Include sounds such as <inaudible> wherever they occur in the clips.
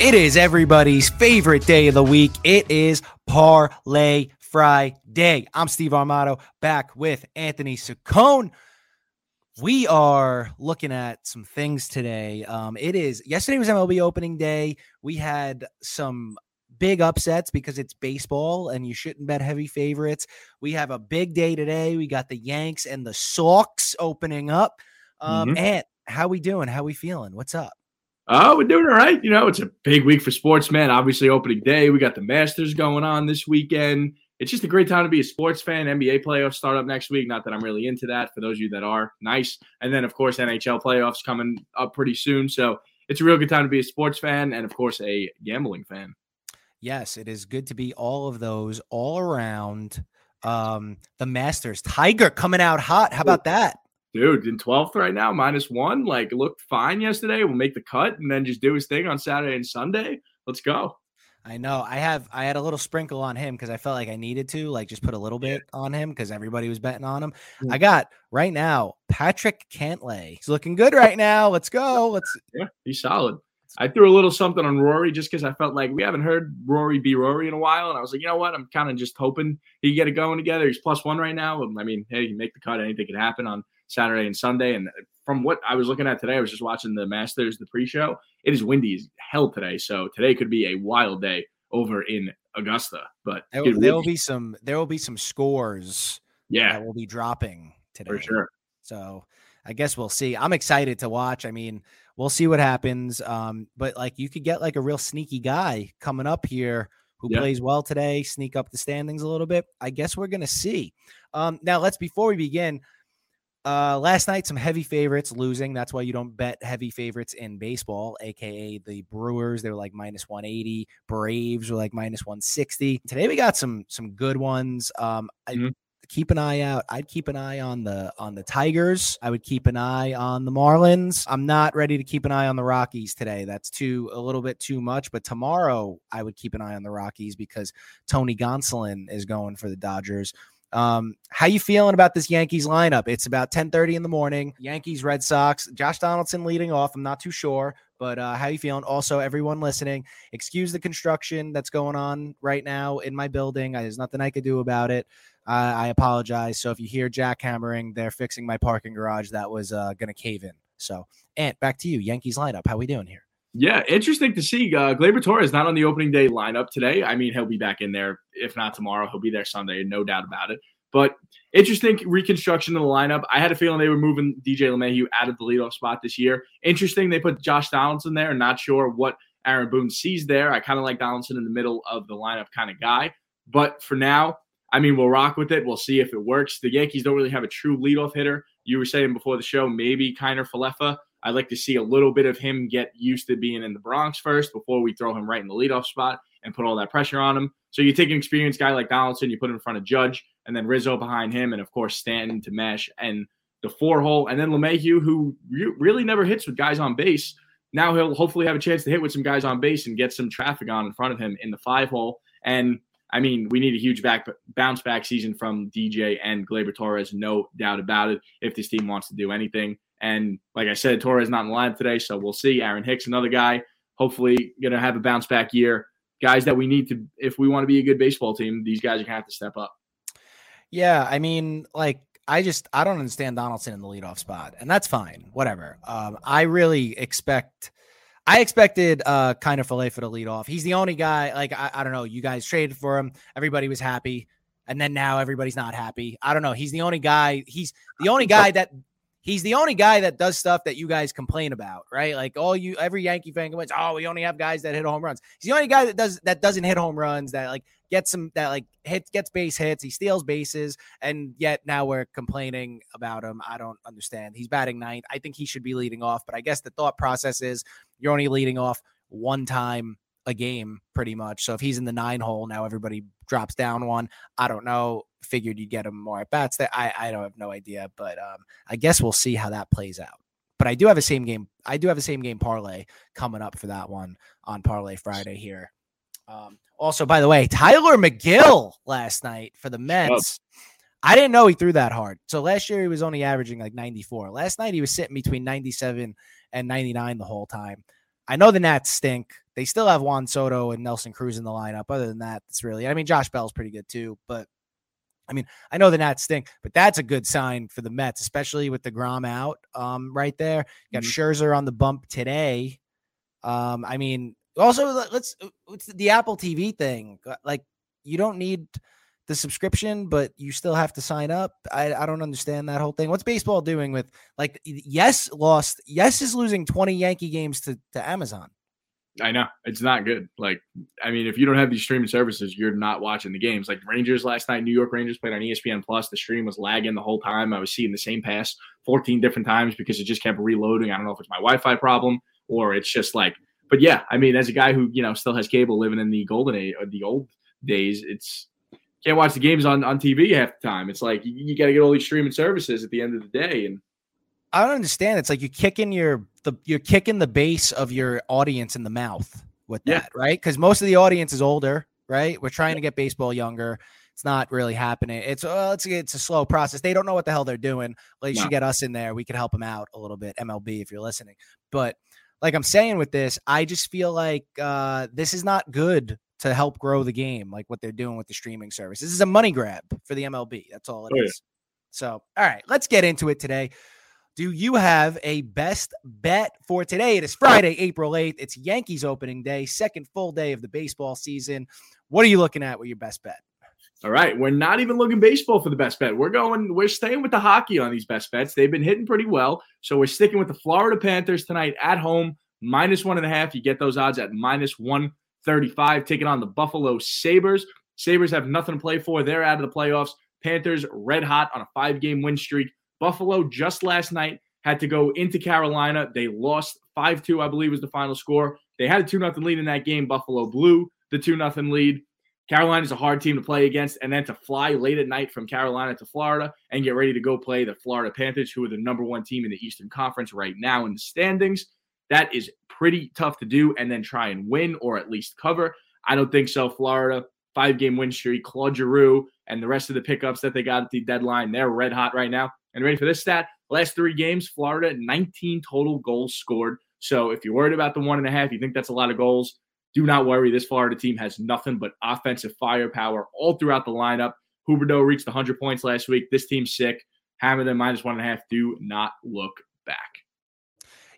It is everybody's favorite day of the week. It is Parlay Friday. I'm Steve Armato back with Anthony Saccone. We are looking at some things today. Um, it is yesterday was MLB opening day. We had some big upsets because it's baseball and you shouldn't bet heavy favorites. We have a big day today. We got the Yanks and the Sox opening up. Um, Mhm. Ant, how we doing? How we feeling? What's up? Oh, we're doing all right. You know, it's a big week for sports, man. Obviously, opening day. We got the Masters going on this weekend. It's just a great time to be a sports fan. NBA playoffs start up next week. Not that I'm really into that. For those of you that are, nice. And then, of course, NHL playoffs coming up pretty soon. So it's a real good time to be a sports fan and, of course, a gambling fan. Yes, it is good to be all of those all around. Um, the Masters, Tiger coming out hot. How about that? Dude, in 12th right now, minus one. Like, looked fine yesterday. We'll make the cut and then just do his thing on Saturday and Sunday. Let's go. I know. I have. I had a little sprinkle on him because I felt like I needed to, like, just put a little bit on him because everybody was betting on him. Yeah. I mm. got right now Patrick Cantlay. He's looking good right now. Let's go. Let's. Yeah, he's solid. I threw a little something on Rory just because I felt like we haven't heard Rory be Rory in a while, and I was like, you know what? I'm kind of just hoping he get it going together. He's plus one right now. I mean, hey, you make the cut. Anything can happen on Saturday and Sunday. And from what I was looking at today, I was just watching the Masters, the pre-show. It is windy as hell today, so today could be a wild day over in Augusta. But There, it there will will be some. There will be some scores yeah, that will be dropping today. for sure. So I guess we'll see. I'm excited to watch. I mean, we'll see what happens. Um, but like you could get like a real sneaky guy coming up here who Yeah. plays well today, sneak up the standings a little bit. I guess we're gonna see. Um, now let's before we begin. Uh, last night some heavy favorites losing. That's why you don't bet heavy favorites in baseball, aka the Brewers. They were like minus 180. Braves were like minus 160. Today we got some some good ones. Um, I, Mhm. keep an eye out. I'd keep an eye on the on the Tigers. I would keep an eye on the Marlins. I'm not ready to keep an eye on the Rockies today. That's too a little bit too much. But tomorrow I would keep an eye on the Rockies because Tony Gonsolin is going for the Dodgers. Um, how you feeling about this Yankees lineup? It's about 10:30 in the morning. Yankees, Red Sox, Josh Donaldson leading off. I'm not too sure, but uh, how you feeling? Also, everyone listening, excuse the construction that's going on right now in my building. There's nothing I could do about it. I I apologize. So if you hear jackhammering, they're fixing my parking garage that was uh, gonna cave in. So, Ant, back to you. Yankees lineup. How we doing here? Yeah, interesting to see. Uh, Gleyber Torres not on the opening day lineup today. I mean, he'll be back in there. If not tomorrow, he'll be there Sunday, no doubt about it. But interesting reconstruction of the lineup. I had a feeling they were moving DJ LeMahieu out of the leadoff spot this year. Interesting, they put Josh Donaldson there. Not sure what Aaron Boone sees there. I kind of like Donaldson in the middle of the lineup kind of guy. But for now, I mean, we'll rock with it. We'll see if it works. The Yankees don't really have a true leadoff hitter. You were saying before the show, maybe Kiner Falefa. I'd like to see a little bit of him get used to being in the Bronx first before we throw him right in the leadoff spot and put all that pressure on him. So you take an experienced guy like Donaldson, you put him in front of Judge, and then Rizzo behind him, and of course Stanton to mesh and the four hole, and then LeMahieu, who re- really never hits with guys on base. Now he'll hopefully have a chance to hit with some guys on base and get some traffic on in front of him in the five hole. And I mean, we need a huge back bounce back season from DJ and Gleyber Torres, no doubt about it. If this team wants to do anything, and like I said, Torres not in the lineup today, so we'll see. Aaron Hicks, another guy, hopefully going to have a bounce back year. Guys that we need to, if we want to be a good baseball team, these guys are going to have to step up. Yeah, I mean, like I just I don't understand Donaldson in the leadoff spot, and that's fine. Whatever. Um, I really expect. I expected uh Kiner Falefa for the lead off. He's the only guy. Like I, I don't know. You guys traded for him. Everybody was happy, and then now everybody's not happy. I don't know. He's the only guy. He's the only guy that. He's the only guy that does stuff that you guys complain about, right? Like all you, every Yankee fan complains, oh, we only have guys that hit home runs. He's the only guy that does that doesn't hit home runs. That like gets some that like hits gets base hits. He steals bases, and yet now we're complaining about him. I don't understand. He's batting ninth. I think he should be leading off, but I guess the thought process is you're only leading off one time a game, pretty much. So if he's in the nine hole now, everybody drops down one. I don't know. Figured you'd get him more at bats. That I I don't have no idea, but um, I guess we'll see how that plays out. But I do have a same game. I do have a same game parlay coming up for that one on Parlay Friday here. Um, also, by the way, Tylor Megill last night for the Mets. I didn't know he threw that hard. So last year he was only averaging like 94. Last night he was sitting between 97 and 99 the whole time. I know the Nats stink. They still have Juan Soto and Nelson Cruz in the lineup. Other than that, it's really, I mean, Josh Bell's pretty good too. But I mean, I know the Nats stink, but that's a good sign for the Mets, especially with deGrom out um, right there. You got mm-hmm. Scherzer on the bump today. Um, I mean, also let's it's the Apple TV thing. Like, you don't need the subscription, but you still have to sign up. I, I don't understand that whole thing. What's baseball doing with like yes lost yes is losing 20 Yankee games to, to Amazon. I know it's not good. Like, I mean, if you don't have these streaming services, you're not watching the games. Like Rangers last night, New York Rangers played on ESPN Plus. The stream was lagging the whole time. I was seeing the same pass 14 different times because it just kept reloading. I don't know if it's my Wi-Fi problem or it's just like. But yeah, I mean, as a guy who you know still has cable, living in the golden age, or uh, the old days, it's can't watch the games on on TV half the time. It's like you, you got to get all these streaming services at the end of the day, and I don't understand. It's like you're kicking your the you're kicking the base of your audience in the mouth with yeah. that, right? Because most of the audience is older, right? We're trying to get baseball younger. It's not really happening. It's uh, it's it's a slow process. They don't know what the hell they're doing. Like you no. should get us in there. We could help them out a little bit. MLB, if you're listening, but like I'm saying with this, I just feel like uh, this is not good to help grow the game, like what they're doing with the streaming service. This is a money grab for the MLB. That's all it oh, is. Yeah. So, all right, let's get into it today. Do you have a best bet for today? It is Friday, April 8th. It's Yankees opening day, second full day of the baseball season. What are you looking at with your best bet? All right, we're not even looking baseball for the best bet. We're going, we're staying with the hockey on these best bets. They've been hitting pretty well. So we're sticking with the Florida Panthers tonight at home, minus one and a half. You get those odds at minus 135, taking on the Buffalo Sabres. Sabres have nothing to play for. They're out of the playoffs. Panthers red hot on a five game win streak. Buffalo just last night had to go into Carolina. They lost 5 2, I believe was the final score. They had a 2 0 lead in that game. Buffalo blew the 2 0 lead. Carolina's a hard team to play against, and then to fly late at night from Carolina to Florida and get ready to go play the Florida Panthers, who are the number one team in the Eastern Conference right now in the standings. That is pretty tough to do, and then try and win or at least cover. I don't think so. Florida, five game win streak, Claude Giroux, and the rest of the pickups that they got at the deadline, they're red hot right now. And ready for this stat? Last three games, Florida, 19 total goals scored. So if you're worried about the one and a half, you think that's a lot of goals, do not worry. This Florida team has nothing but offensive firepower all throughout the lineup. Huberdeau reached 100 points last week. This team's sick. Hammer them minus one and a half. Do not look back.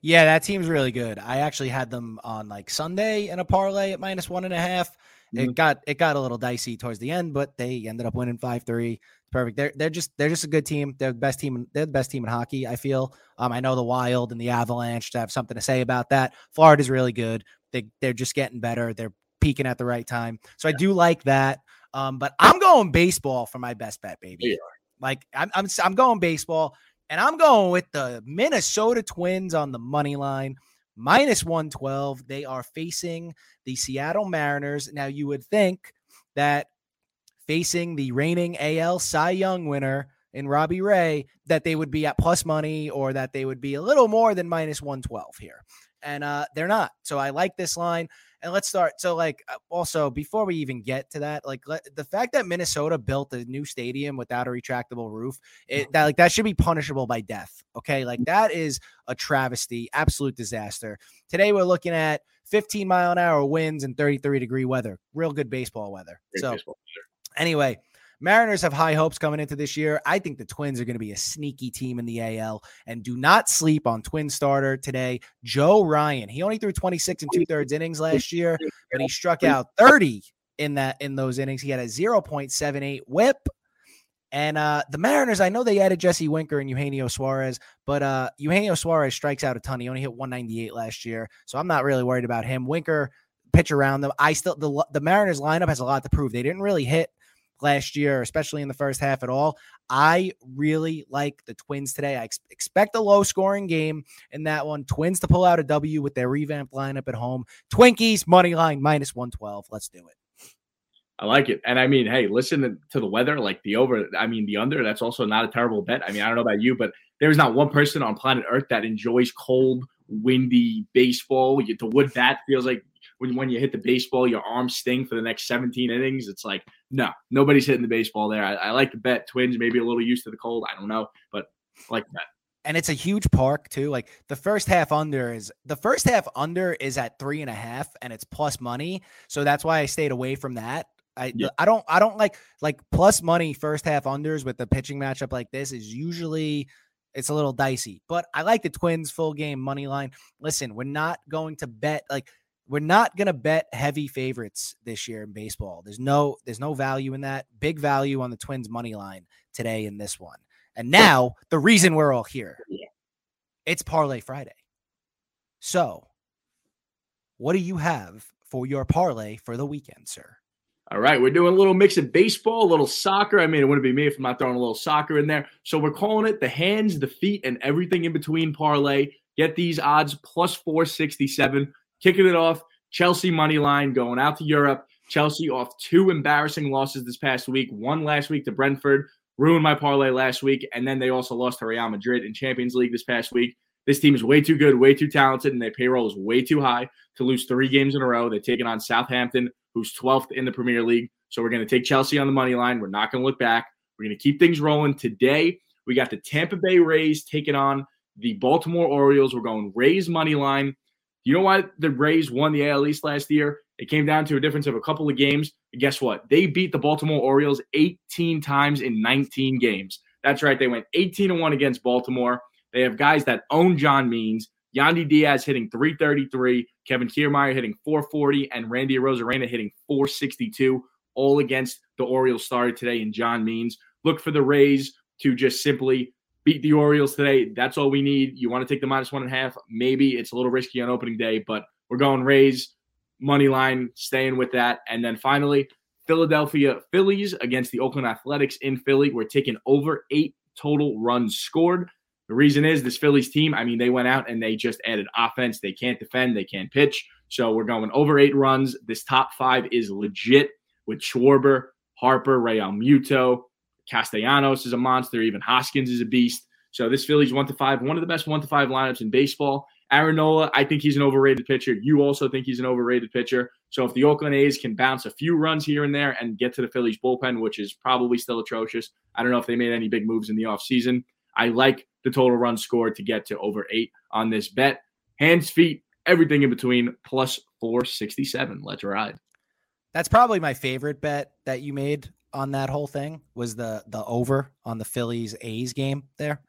Yeah, that team's really good. I actually had them on like Sunday in a parlay at minus one and a half. Mm-hmm. It got it got a little dicey towards the end, but they ended up winning five three perfect. They're they're just they're just a good team. They're the best team. They're the best team in hockey. I feel. Um, I know the Wild and the Avalanche to have something to say about that. Florida's really good. They they're just getting better. They're peaking at the right time. So I do like that. Um, but I'm going baseball for my best bet, baby. Like I'm I'm I'm going baseball, and I'm going with the Minnesota Twins on the money line. Minus 112. They are facing the Seattle Mariners. Now, you would think that facing the reigning AL Cy Young winner in Robbie Ray that they would be at plus money or that they would be a little more than minus 112 here. And uh, they're not. So I like this line. And let's start. So, like, uh, also before we even get to that, like let, the fact that Minnesota built a new stadium without a retractable roof, it, that like that should be punishable by death. Okay, like that is a travesty, absolute disaster. Today we're looking at 15 mile an hour winds and 33 degree weather, real good baseball weather. Great so, baseball. Anyway, Mariners have high hopes coming into this year. I think the Twins are going to be a sneaky team in the AL. And do not sleep on Twin starter today, Joe Ryan. He only threw 26 and two thirds innings last year, but he struck out 30 in that in those innings. He had a 0.78 whip. And uh, the Mariners, I know they added Jesse Winker and Eugenio Suarez, but uh, Eugenio Suarez strikes out a ton. He only hit 198 last year, so I'm not really worried about him. Winker pitch around them. I still the the Mariners lineup has a lot to prove. They didn't really hit last year, especially in the first half at all. I really like the Twins today. I ex- expect a low scoring game in that one. Twins to pull out a W with their revamped lineup at home. Twinkies, money line, minus 112. Let's do it. I like it. And I mean, hey, listen to the weather, like the over, I mean, the under, that's also not a terrible bet. I mean, I don't know about you, but there's not one person on planet Earth that enjoys cold, windy baseball. The wood bat feels like when when you hit the baseball, your arms sting for the next 17 innings. It's like, no, nobody's hitting the baseball there. I, I like to bet Twins, maybe a little used to the cold. I don't know, but I like that. and it's a huge park too. Like the first half under is the first half under is at three and a half, and it's plus money. So that's why I stayed away from that. I yeah. I don't I don't like like plus money first half unders with the pitching matchup like this is usually it's a little dicey. But I like the Twins full game money line. Listen, we're not going to bet like we're not going to bet heavy favorites this year in baseball. There's no there's no value in that. Big value on the Twins money line today in this one. And now the reason we're all here. It's parlay Friday. So, what do you have for your parlay for the weekend, sir? All right, we're doing a little mix of baseball, a little soccer. I mean, it wouldn't be me if I'm not throwing a little soccer in there. So we're calling it the hands, the feet, and everything in between parlay. Get these odds plus 467. Kicking it off, Chelsea money line going out to Europe. Chelsea off two embarrassing losses this past week. One last week to Brentford, ruined my parlay last week, and then they also lost to Real Madrid in Champions League this past week. This team is way too good, way too talented, and their payroll is way too high to lose three games in a row. They're taking on Southampton, who's 12th in the Premier League. So we're going to take Chelsea on the money line. We're not going to look back. We're going to keep things rolling. Today, we got the Tampa Bay Rays taking on the Baltimore Orioles. We're going Rays money line. You know why the Rays won the AL East last year? It came down to a difference of a couple of games. And guess what? They beat the Baltimore Orioles 18 times in 19 games. That's right. They went 18 to 1 against Baltimore. They have guys that own John Means. Yandy Diaz hitting 333, Kevin Kiermaier hitting 440, and Randy Arozarena hitting 462, all against the Orioles started today in John Means. Look for the Rays to just simply beat the Orioles today. That's all we need. You want to take the minus one and a half? Maybe it's a little risky on opening day, but we're going Rays money line, staying with that. And then finally, Philadelphia Phillies against the Oakland Athletics in Philly. We're taking over eight total runs scored. The reason is this Phillies team, I mean, they went out and they just added offense. They can't defend, they can't pitch. So we're going over eight runs. This top five is legit with Schwarber, Harper, Realmuto, Castellanos is a monster. Even Hoskins is a beast. So this Phillies one to five, one of the best one to five lineups in baseball. Aaron Nola, I think he's an overrated pitcher. You also think he's an overrated pitcher. So if the Oakland A's can bounce a few runs here and there and get to the Phillies bullpen, which is probably still atrocious, I don't know if they made any big moves in the offseason. I like the total run scored to get to over eight on this bet. Hands, feet, everything in between, plus 467. Let's ride. That's probably my favorite bet that you made on that whole thing was the the over on the Phillies A's game there.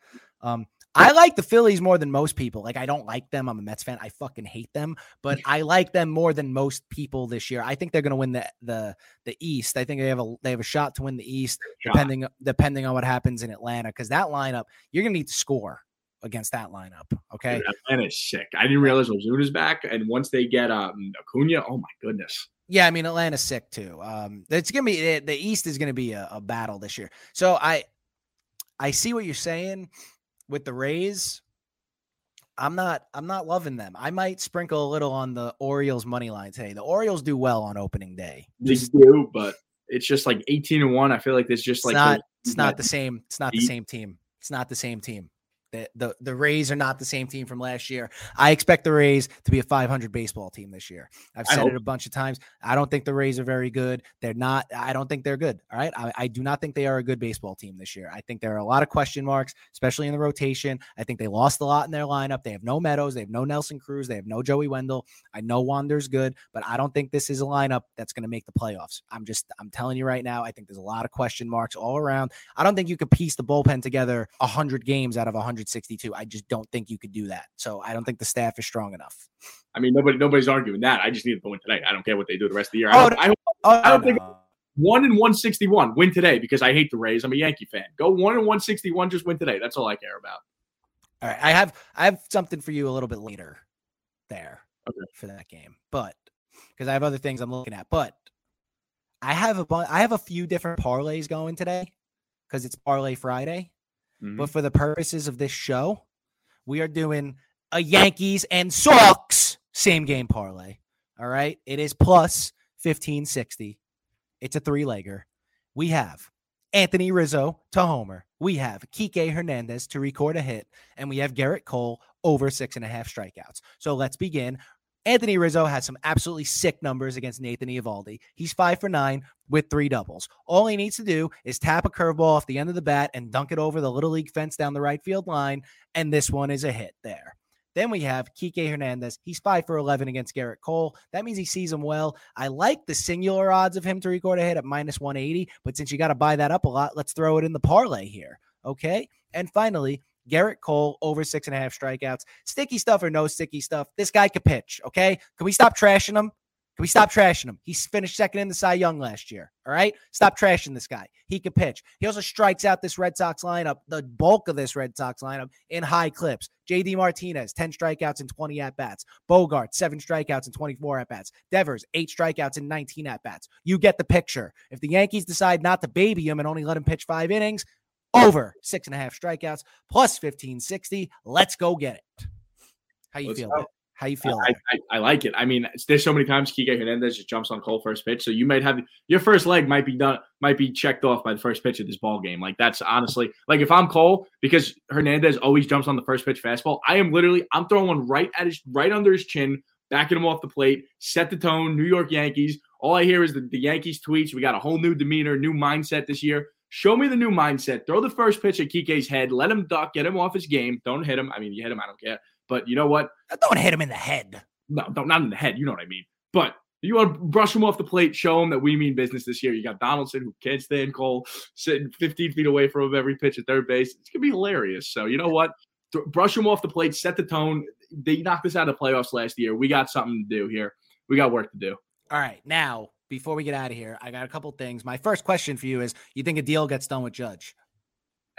Um, I like the Phillies more than most people. Like I don't like them. I'm a Mets fan. I fucking hate them, but <laughs> I like them more than most people this year. I think they're going to win the the the East. I think they have a they have a shot to win the East depending depending on what happens in Atlanta cuz that lineup, you're going to need to score against that lineup, okay? Dude, Atlanta's sick. I didn't realize Ozuna's back and once they get um Acuna, oh my goodness. Yeah, I mean Atlanta's sick too. Um, it's gonna be the East is gonna be a, a, battle this year. So I, I see what you're saying with the Rays. I'm not I'm not loving them. I might sprinkle a little on the Orioles money line today. The Orioles do well on opening day. They do, but it's just like 18 and one. I feel like it's just like not, it's not the same. It's not the same team. It's not the same team. The, the the Rays are not the same team from last year. I expect the Rays to be a 500 baseball team this year. I've said it a bunch of times. I don't think the Rays are very good. They're not. I don't think they're good. All right. I, I do not think they are a good baseball team this year. I think there are a lot of question marks, especially in the rotation. I think they lost a lot in their lineup. They have no Meadows. They have no Nelson Cruz. They have no Joey Wendle. I know Wander's good, but I don't think this is a lineup that's going to make the playoffs. I'm just. I'm telling you right now. I think there's a lot of question marks all around. I don't think you could piece the bullpen together 100 games out of 100 162. I just don't think you could do that. So I don't think the staff is strong enough. I mean, nobody nobody's arguing that. I just need to win tonight. I don't care what they do the rest of the year. I oh, don't, oh, I don't, oh, I don't think one and 161 win today because I hate the Rays. I'm a Yankee fan. Go one and 161, just win today. That's all I care about. All right. I have I have something for you a little bit later there okay. for that game. But because I have other things I'm looking at. But I have a bu- I have a few different parlays going today because it's parlay Friday. Mm-hmm. But for the purposes of this show, we are doing a Yankees and Sox same game parlay. All right. It is plus 1560. It's a three legger. We have Anthony Rizzo to homer. We have Kike Hernandez to record a hit. And we have Gerrit Cole over six and a half strikeouts. So let's begin. Anthony Rizzo has some absolutely sick numbers against Nathan Eovaldi. He's five for nine with three doubles. All he needs to do is tap a curveball off the end of the bat and dunk it over the little league fence down the right field line, and this one is a hit there. Then we have Kike Hernandez. He's five for 11 against Gerrit Cole. That means he sees him well. I like the singular odds of him to record a hit at minus 180, but since you got to buy that up a lot, let's throw it in the parlay here. Okay. And finally, Gerrit Cole over six and a half strikeouts. Sticky stuff or no sticky stuff. This guy could pitch. Okay. Can we stop trashing him? Can we stop trashing him? He finished second in the Cy Young last year. All right. Stop trashing this guy. He can pitch. He also strikes out this Red Sox lineup, the bulk of this Red Sox lineup in high clips. JD Martinez, 10 strikeouts and 20 at bats. Bogaerts, seven strikeouts and 24 at bats. Devers, eight strikeouts and 19 at bats. You get the picture. If the Yankees decide not to baby him and only let him pitch five innings, over six and a half strikeouts plus 1560. Let's go get it. How you Let's feel? How you feel? I, I, I, like it. I mean, there's so many times Kike Hernandez just jumps on Cole first pitch, so you might have your first leg might be done, might be checked off by the first pitch of this ball game. Like that's honestly like if I'm Cole because Hernandez always jumps on the first pitch fastball. I am literally I'm throwing one right at his right under his chin, backing him off the plate, set the tone. New York Yankees. All I hear is the, the Yankees tweets. We got a whole new demeanor, new mindset this year. Show me the new mindset. Throw the first pitch at Kike's head. Let him duck. Get him off his game. Don't hit him. I mean, you hit him. I don't care. But you know what? Don't hit him in the head. No, don't, not in the head. You know what I mean. But you want to brush him off the plate, show him that we mean business this year. You got Donaldson who can't stand Cole, sitting 15 feet away from him every pitch at third base. It's gonna be hilarious. So you know what? brush him off the plate, set the tone. They knocked us out of the playoffs last year. We got something to do here. We got work to do. All right, now before we get out of here, I got a couple things. My first question for you is: You think a deal gets done with Judge?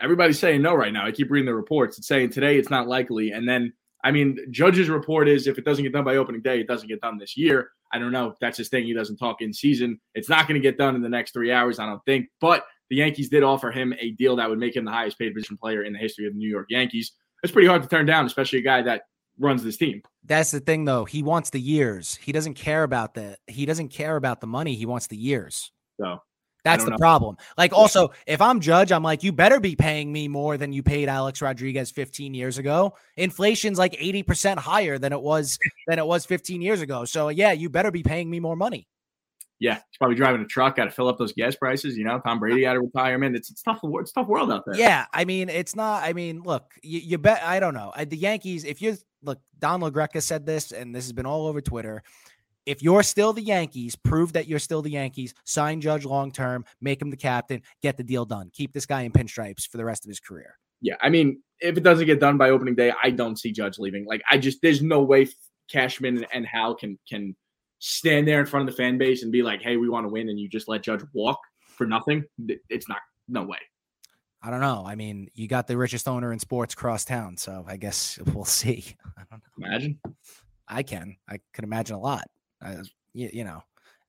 Everybody's saying no right now. I keep reading the reports. It's saying today it's not likely, and then I mean, Judge's report is if it doesn't get done by opening day, it doesn't get done this year. I don't know. That's his thing. He doesn't talk in season. It's not going to get done in the next three hours, I don't think. But the Yankees did offer him a deal that would make him the highest paid position player in the history of the New York Yankees. It's pretty hard to turn down, especially a guy that runs this team. That's the thing, though. He wants the years. He doesn't care about the. He doesn't care about the money. He wants the years. So that's the know. problem. Like, also, if I'm judge, I'm like, you better be paying me more than you paid Alex Rodriguez 15 years ago. Inflation's like 80% higher than it was than it was 15 years ago. So yeah, you better be paying me more money. Yeah, he's probably driving a truck, got to fill up those gas prices. You know, Tom Brady out of retirement. It's, it's tough. It's tough world out there. Yeah, I mean, it's not. I mean, look, you, you bet. I don't know. The Yankees. If you look, Don LaGreca said this, and this has been all over Twitter if you're still the Yankees, prove that you're still the Yankees, sign Judge long term, make him the captain, get the deal done. Keep this guy in pinstripes for the rest of his career. Yeah, I mean, if it doesn't get done by opening day, I don't see Judge leaving. Like, I just there's no way Cashman and Hal can can stand there in front of the fan base and be like, "Hey, we want to win," and you just let Judge walk for nothing. It's not no way. I don't know. I mean, you got the richest owner in sports cross town, so I guess <laughs> we'll see. <laughs> I don't know. Imagine. I can. I can imagine a lot. Uh, you, you know.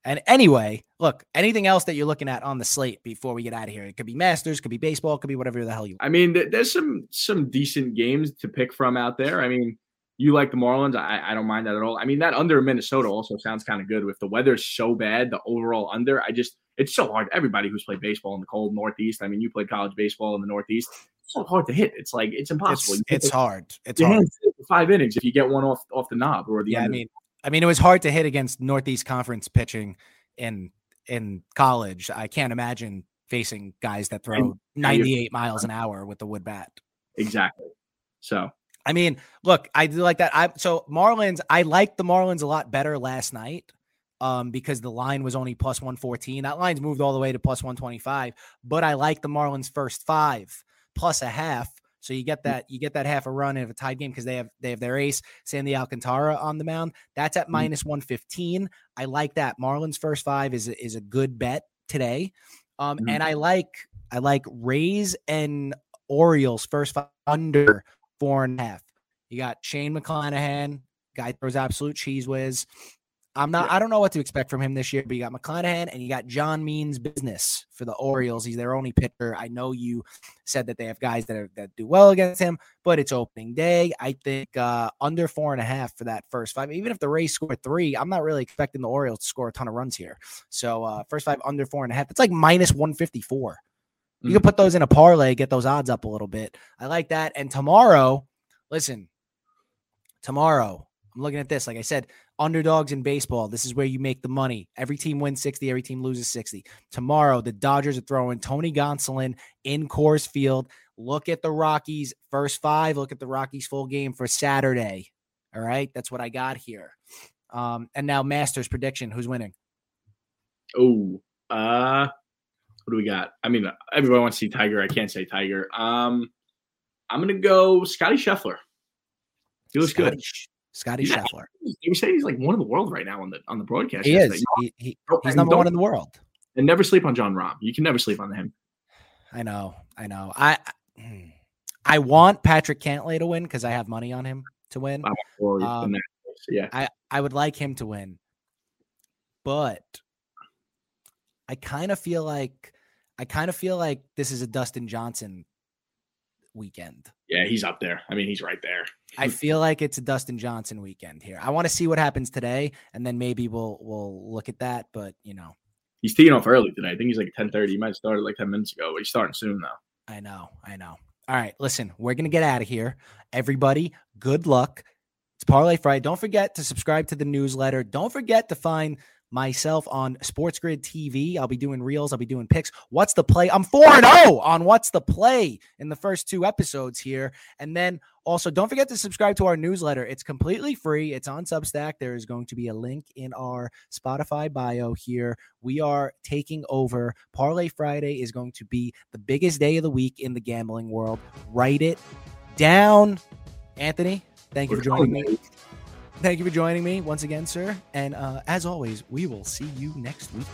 And anyway, look, anything else that you're looking at on the slate before we get out of here? It could be Masters, could be baseball, could be whatever the hell you. Want. I mean, there's some some decent games to pick from out there. I mean, you like the Marlins? I, I don't mind that at all. I mean, that under Minnesota also sounds kind of good. If the weather's so bad, the overall under, I just it's so hard. Everybody who's played baseball in the cold Northeast. I mean, you played college baseball in the Northeast. It's so hard to hit. It's like it's impossible. It's, it's hard. It's hard. Five innings if you get one off off the knob or the. Yeah, I mean, I mean, it was hard to hit against Northeast Conference pitching in in college. I can't imagine facing guys that throw and, 98 miles an hour with the wood bat. Exactly. So, I mean, look, I do like that. I so Marlins, I liked the Marlins a lot better last night. Um, because the line was only plus 114. That line's moved all the way to plus 125, but I like the Marlins first five plus a half so you get that you get that half a run in a tied game because they have they have their ace Sandy Alcantara on the mound. That's at mm. minus one fifteen. I like that. Marlins first five is a, is a good bet today. Um, mm-hmm. and I like I like Rays and Orioles first five under four and a half. You got Shane McClanahan, guy throws absolute cheese whiz. I'm not. Yeah. I don't know what to expect from him this year. But you got McClanahan and you got John Means business for the Orioles. He's their only pitcher. I know you said that they have guys that are, that do well against him, but it's opening day. I think uh, under four and a half for that first five. Even if the Rays score three, I'm not really expecting the Orioles to score a ton of runs here. So uh, first five under four and a half. That's like minus one fifty four. You can mm-hmm. put those in a parlay, get those odds up a little bit. I like that. And tomorrow, listen, tomorrow I'm looking at this. Like I said, underdogs in baseball. This is where you make the money. Every team wins 60, every team loses 60. Tomorrow, the Dodgers are throwing Tony Gonsolin in Coors Field. Look at the Rockies first five. Look at the Rockies full game for Saturday. All right. That's what I got here. Um, and now Masters prediction. Who's winning? Oh, uh, what do we got? I mean, everybody wants to see Tiger. I can't say Tiger. Um, I'm gonna go Scottie Scheffler. He looks Scottie, good. Scottie Yeah. Scheffler. You say he's like one of the world right now on the on the broadcast. He yesterday. is. He, he, he's number one in the world. And never sleep on Jon Rahm. You can never sleep on him. I know. I know. I I- want Patrick Cantlay to win because I have money on him to win. Wow. Or the Um, yeah. I I would like him to win, but I kind of feel like I kind of feel like this is a Dustin Johnson weekend. Yeah, he's up there. I mean, he's right there. I feel like it's a Dustin Johnson weekend here. I want to see what happens today, and then maybe we'll we'll look at that. But you know, He's teeing off early today. I think he's like 10:30. He might have started like 10 minutes ago, but he's starting soon though. I know, I know. All right, listen, we're gonna get out of here. Everybody, good luck. It's Parlay Friday. Don't forget to subscribe to the newsletter. Don't forget to find myself on Sports Grid TV. I'll be doing reels. I'll be doing picks. What's the play? I'm 4 and 0 on What's the Play in the first two episodes here. And then also don't forget to subscribe to our newsletter. It's completely free. It's on Substack. There is going to be a link in our Spotify bio here. We are taking over. Parlay Friday is going to be the biggest day of the week in the gambling world. Write it down. Anthony, thank you for joining me. Thank you for joining me once again, sir. And uh, as always, we will see you next week.